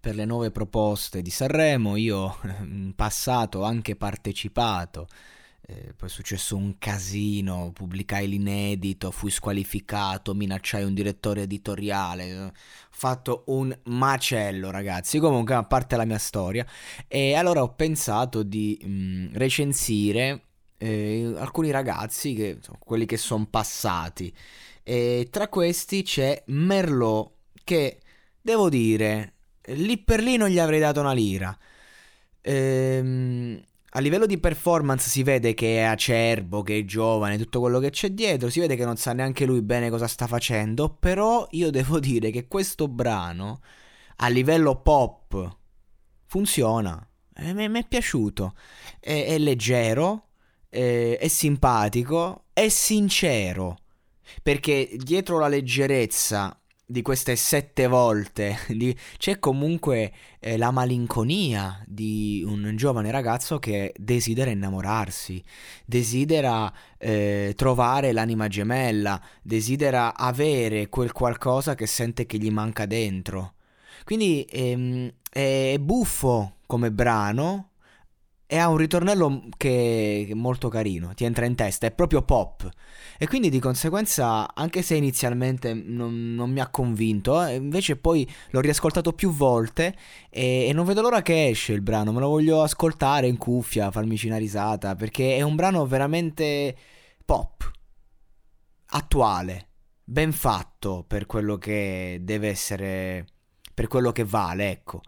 per le nuove proposte di Sanremo. Io in passato ho anche partecipato, eh, poi è successo un casino, pubblicai l'inedito, fui squalificato, minacciai un direttore editoriale, ho fatto un macello ragazzi, comunque a parte la mia storia. E allora ho pensato di mh, mm, recensire eh, alcuni ragazzi, che, insomma, quelli che sono passati. E tra questi c'è Merlot, che devo dire, lì per lì non gli avrei dato una lira. Ehm, a livello di performance si vede che è acerbo, che è giovane, tutto quello che c'è dietro, si vede che non sa neanche lui bene cosa sta facendo, però io devo dire che questo brano a livello pop funziona, mi è piaciuto, è, è leggero, eh, è simpatico, è sincero, perché dietro la leggerezza di queste sette volte di, c'è comunque eh, la malinconia di un giovane ragazzo che desidera innamorarsi, desidera eh, trovare l'anima gemella, desidera avere quel qualcosa che sente che gli manca dentro. Quindi ehm, è buffo come brano, e ha un ritornello che è molto carino, ti entra in testa, è proprio pop. E quindi di conseguenza, anche se inizialmente non, non mi ha convinto, eh, invece poi l'ho riascoltato più volte e, e, non vedo l'ora che esce il brano, me lo voglio ascoltare in cuffia, farmici una risata, perché è un brano veramente pop, attuale, ben fatto per quello che deve essere, per quello che vale, ecco.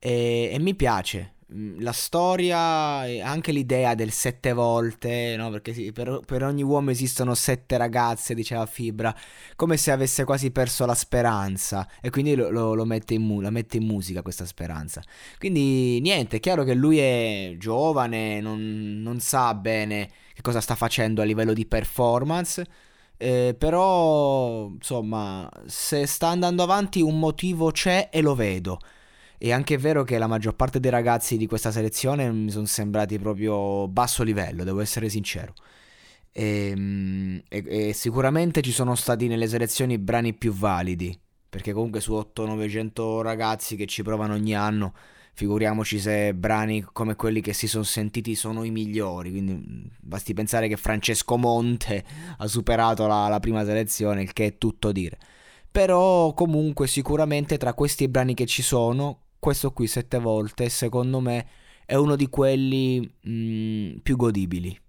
e, e mi piace, Mm, la storia e anche l'idea del sette volte, no? Perché sì, per, per, ogni uomo esistono sette ragazze, diceva Fibra, come se avesse quasi perso la speranza e quindi lo, lo, lo mette mu- la mette in musica questa speranza. Quindi niente, è chiaro che lui è giovane, non, non sa bene che cosa sta facendo a livello di performance. Eh, però insomma se sta andando avanti un motivo c'è e lo vedo è anche vero che la maggior parte dei ragazzi di questa selezione mi sono sembrati proprio basso livello, devo essere sincero. Ehm, e, e, sicuramente ci sono stati nelle selezioni brani più validi, perché comunque su 800-900 ragazzi che ci provano ogni anno, figuriamoci se brani come quelli che si sono sentiti sono i migliori. Quindi basti pensare che Francesco Monte ha superato la, la prima selezione, il che è tutto dire. Però comunque sicuramente tra questi brani che ci sono, questo qui sette volte, secondo me, è uno di quelli mh, mm, più godibili.